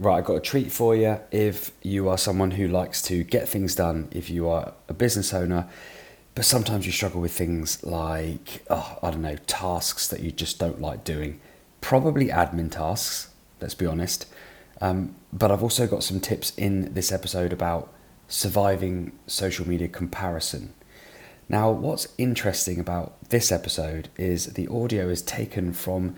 Right, I've got a treat for you if you are someone who likes to get things done, if you are a business owner, but sometimes you struggle with things like, oh, I don't know, tasks that you just don't like doing. Probably admin tasks, let's be honest. Um, but I've also got some tips in this episode about surviving social media comparison. Now, what's interesting about this episode is the audio is taken from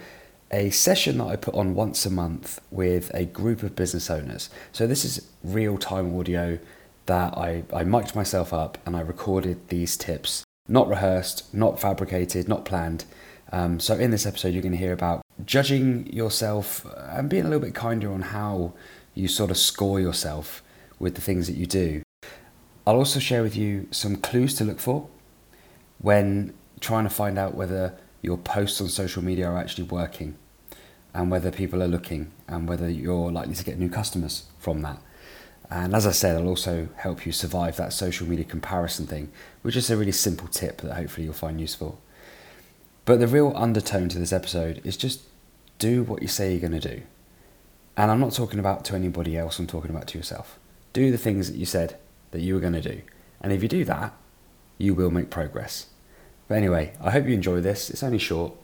a session that I put on once a month with a group of business owners. So this is real time audio that I, I mic'd myself up and I recorded these tips. Not rehearsed, not fabricated, not planned. Um, so in this episode, you're going to hear about judging yourself and being a little bit kinder on how you sort of score yourself with the things that you do. I'll also share with you some clues to look for when trying to find out whether your posts on social media are actually working and whether people are looking and whether you're likely to get new customers from that. And as I said, it'll also help you survive that social media comparison thing, which is a really simple tip that hopefully you'll find useful. But the real undertone to this episode is just do what you say you're going to do. And I'm not talking about to anybody else, I'm talking about to yourself. Do the things that you said that you were going to do. And if you do that, you will make progress. But anyway, I hope you enjoy this. It's only short.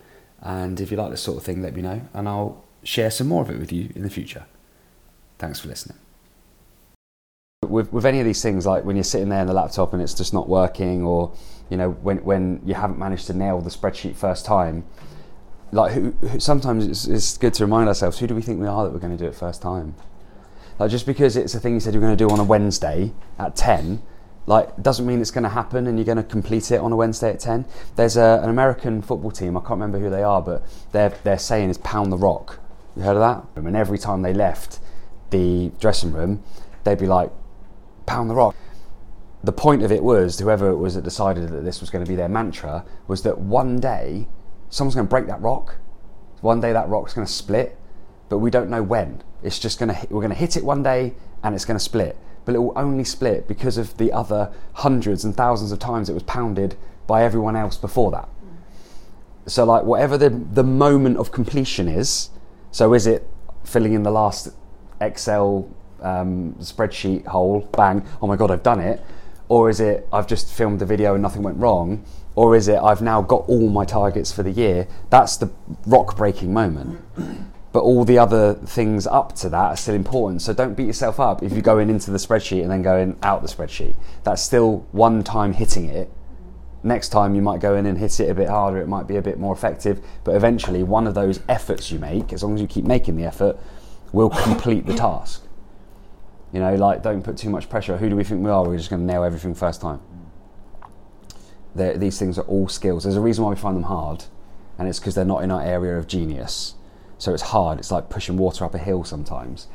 And if you like this sort of thing, let me know, and I'll share some more of it with you in the future. Thanks for listening. With, with any of these things, like when you're sitting there in the laptop and it's just not working, or you know when when you haven't managed to nail the spreadsheet first time, like who, who, sometimes it's, it's good to remind ourselves who do we think we are that we're going to do it first time. Like just because it's a thing you said you're going to do on a Wednesday at ten like doesn't mean it's going to happen and you're going to complete it on a Wednesday at 10 there's a, an American football team I can't remember who they are but their their saying is pound the rock. You heard of that? And every time they left the dressing room they'd be like pound the rock. The point of it was whoever it was that decided that this was going to be their mantra was that one day someone's going to break that rock. One day that rock's going to split but we don't know when. It's just going to we're going to hit it one day and it's going to split but it will only split because of the other hundreds and thousands of times it was pounded by everyone else before that. So, like, whatever the, the moment of completion is, so is it filling in the last Excel um, spreadsheet hole, bang, oh my god, I've done it? Or is it I've just filmed the video and nothing went wrong? Or is it I've now got all my targets for the year? That's the rock breaking moment but all the other things up to that are still important. So don't beat yourself up if you're going into the spreadsheet and then going out the spreadsheet. That's still one time hitting it. Next time you might go in and hit it a bit harder, it might be a bit more effective, but eventually one of those efforts you make, as long as you keep making the effort, will complete the task. You know, like don't put too much pressure. Who do we think we are? We're just going to nail everything first time. They're, these things are all skills. There's a reason why we find them hard, and it's because they're not in our area of genius so it's hard. It's like pushing water up a hill sometimes.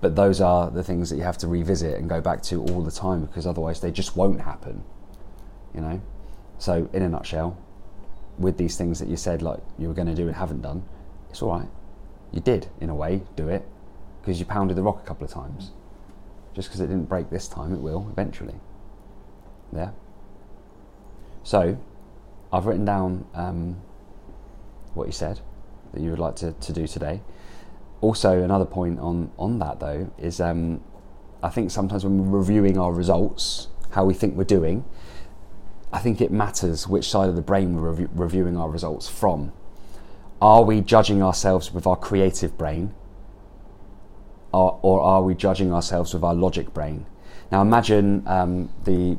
But those are the things that you have to revisit and go back to all the time because otherwise they just won't happen. You know? So, in a nutshell, with these things that you said like you were going to do and haven't done, it's all right. You did, in a way, do it because you pounded the rock a couple of times. Just because it didn't break this time, it will eventually. Yeah? So, I've written down um, what you said that you would like to, to do today. Also, another point on, on that though is um, I think sometimes when we're reviewing our results, how we think we're doing, I think it matters which side of the brain we're rev- reviewing our results from. Are we judging ourselves with our creative brain? Or, or are we judging ourselves with our logic brain? Now imagine um, the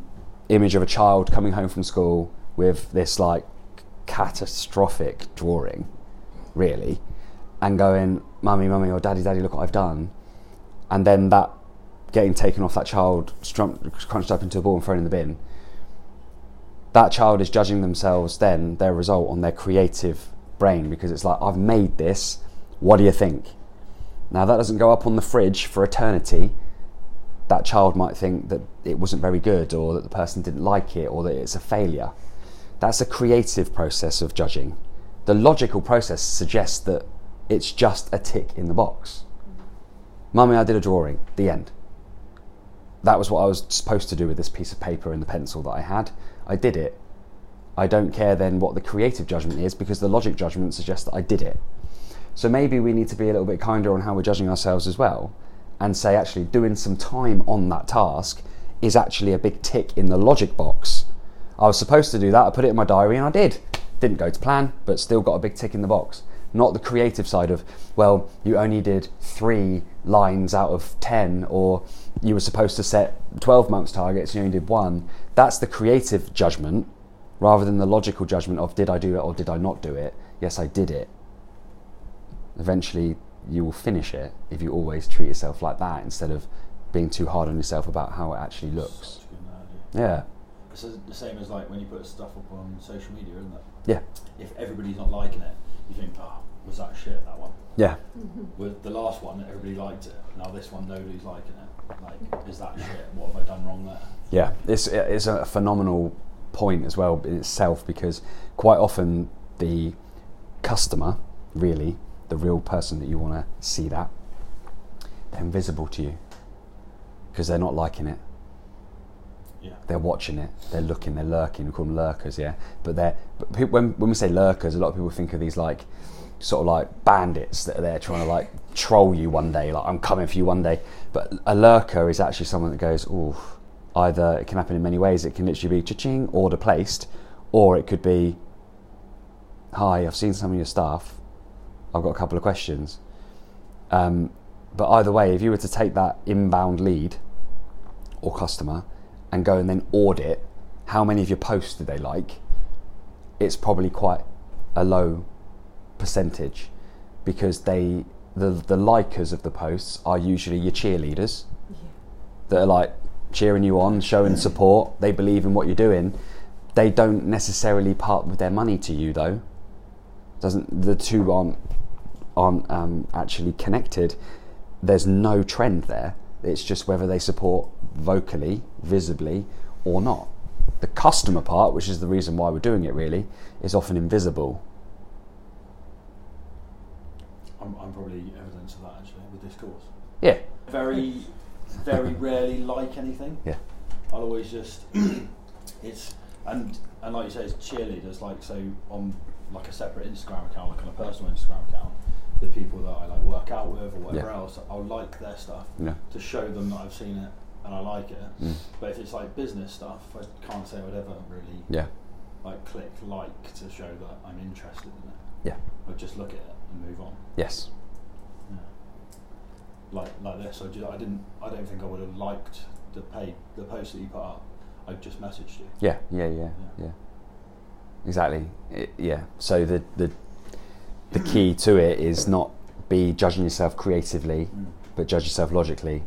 image of a child coming home from school with this like catastrophic drawing really, and going, "Mummy, mummy," or "Daddy, daddy, look what I've done," and then that getting taken off that child, crunched up into a ball and thrown in the bin. That child is judging themselves then their result on their creative brain because it's like, I've made this. What do you think? Now that doesn't go up on the fridge for eternity. That child might think that it wasn't very good, or that the person didn't like it, or that it's a failure. That's a creative process of judging the logical process suggests that it's just a tick in the box. Mummy, I did a drawing, the end. That was what I was supposed to do with this piece of paper and the pencil that I had. I did it. I don't care then what the creative judgment is because the logic judgment suggests that I did it. So maybe we need to be a little bit kinder on how we're judging ourselves as well. and say actually doing some time on that task is actually a big tick in the logic box. I was supposed to do that, I put it in my diary and I did. Didn't go to plan, but still got a big tick in the box. Not the creative side of, well, you only did three lines out of 10, or you were supposed to set 12 months targets, you only did one. That's the creative judgment rather than the logical judgment of, did I do it or did I not do it? Yes, I did it. Eventually, you will finish it if you always treat yourself like that instead of being too hard on yourself about how it actually looks. Such a good analogy. Yeah, It's the same as like when you put stuff up on social media, isn't it? yeah, If everybody's not liking it, you think, oh, was that shit, that one? yeah, With the last one, everybody liked it. Now this one, nobody's liking it. Like, is that shit? What have I done wrong there? yeah. It's it's a phenomenal point as well in itself because quite often the customer, really, the real person that you want to see that, they're invisible to you because they're not liking it. Yeah. they're watching it, they're looking, they're lurking. We call them lurkers, yeah. But they're but pe- when when we say lurkers, a lot of people think of these like sort of like bandits that are there trying to like troll you one day, like I'm coming for you one day. But a lurker is actually someone that goes, oh, either it can happen in many ways. It can literally be cha-ching, order placed, or it could be, hi, I've seen some of your stuff. I've got a couple of questions. Um, but either way, if you were to take that inbound lead or customer and go and then audit how many of your posts did they like, it's probably quite a low percentage because they the the likers of the posts are usually your cheerleaders that are like cheering you on, showing support. They believe in what you're doing. They don't necessarily part with their money to you though. Doesn't the two aren't aren't um, actually connected? There's no trend there. It's just whether they support vocally, visibly, or not. The customer part, which is the reason why we're doing it, really, is often invisible. I'm, I'm probably evidence of that actually with this course. Yeah, Very, very rarely like anything. yeah, I'll always just it's and and like you say, it's cheerleaders. Like so on like a separate Instagram account, like on a personal Instagram account, the people that I like work out with or whatever Yeah. else, I'll like their stuff yeah, to show them that I've seen it and I like it. mm, But if it's like business stuff, I can't say I would ever really yeah, like click like to show that I'm interested in it. yeah. I just look at it and move on. Yes, Yeah. Like like this, I, ju- I didn't. I don't think I would have liked the pay the post that you put up. I just messaged you. yeah, yeah, yeah, yeah. Exactly. It, yeah. So the the the key to it is not be judging yourself creatively, but judge yourself logically.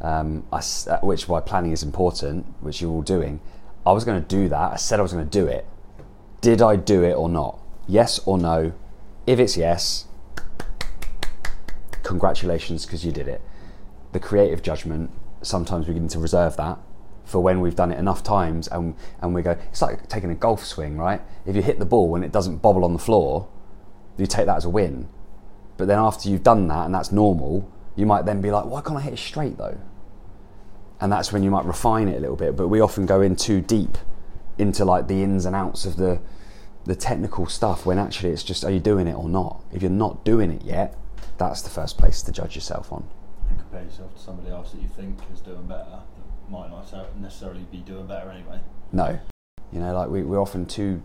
Um, I uh, which why planning is important, which you're all doing. I was going to do that. I said I was going to do it. Did I do it or not? Yes or no? If it's yes, congratulations because you did it. The creative judgment, sometimes we need to reserve that for when we've done it enough times and, and we go, it's like taking a golf swing, right? If you hit the ball and it doesn't bobble on the floor, you take that as a win. But then after you've done that and that's normal, you might then be like, why can't I hit it straight though? And that's when you might refine it a little bit. But we often go in too deep into like the ins and outs of the the technical stuff when actually it's just are you doing it or not? If you're not doing it yet, that's the first place to judge yourself on. And compare yourself to somebody else that you think is doing better that might not necessarily be doing better anyway. No. You know, like we, we're often too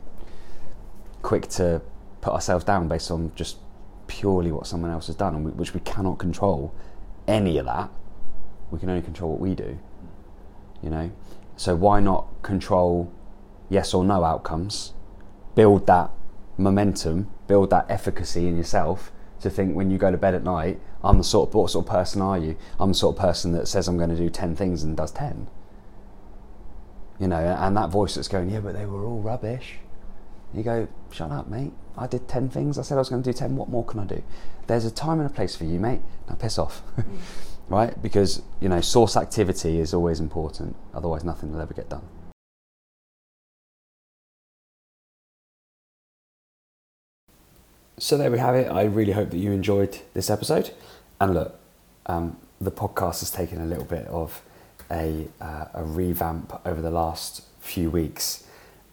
quick to put ourselves down based on just purely what someone else has done, and we, which we cannot control any of that. We can only control what we do. You know, so why not control yes or no outcomes? Build that momentum, build that efficacy in yourself to think when you go to bed at night, I'm the sort of what sort of person are you? I'm the sort of person that says I'm going to do ten things and does ten you know, and that voice that's going, yeah, but they were all rubbish. You go, shut up, mate. I did 10 things. I said I was going to do 10. What more can I do? There's a time and a place for you, mate. Now piss off. right? Because, you know, source activity is always important. Otherwise, nothing will ever get done. So there we have it. I really hope that you enjoyed this episode. And look, um, the podcast has taken a little bit of a, uh, a revamp over the last few weeks.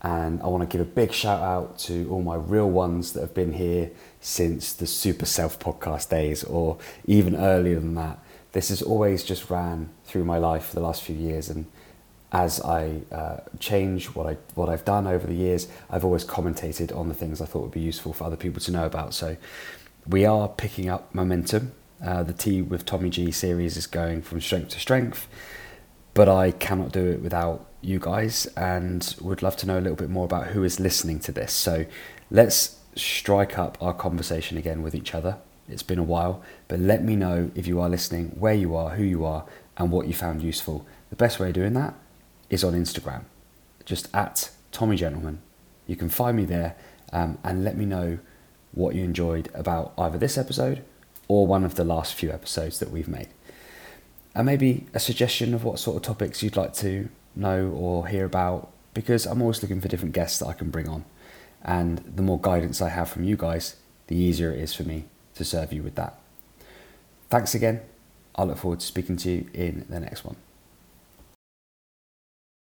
And I want to give a big shout out to all my real ones that have been here since the Super Self podcast days, or even earlier than that. this has always just ran through my life for the last few years, and as I uh, change what I what I've done over the years, I've always commentated on the things I thought would be useful for other people to know about. So we are picking up momentum. Uh, the Tea with Tommy G series is going from strength to strength, but I cannot do it without you guys, and would love to know a little bit more about who is listening to this. So let's strike up our conversation again with each other. It's been a while, but let me know if you are listening, where you are, who you are, and what you found useful. The best way of doing that is on Instagram, just at Tommy Gentleman. You can find me there um, and let me know what you enjoyed about either this episode or one of the last few episodes that we've made. And maybe a suggestion of what sort of topics you'd like to know or hear about, because I'm always looking for different guests that I can bring on. And the more guidance I have from you guys, the easier it is for me to serve you with that. Thanks again. I look forward to speaking to you in the next one.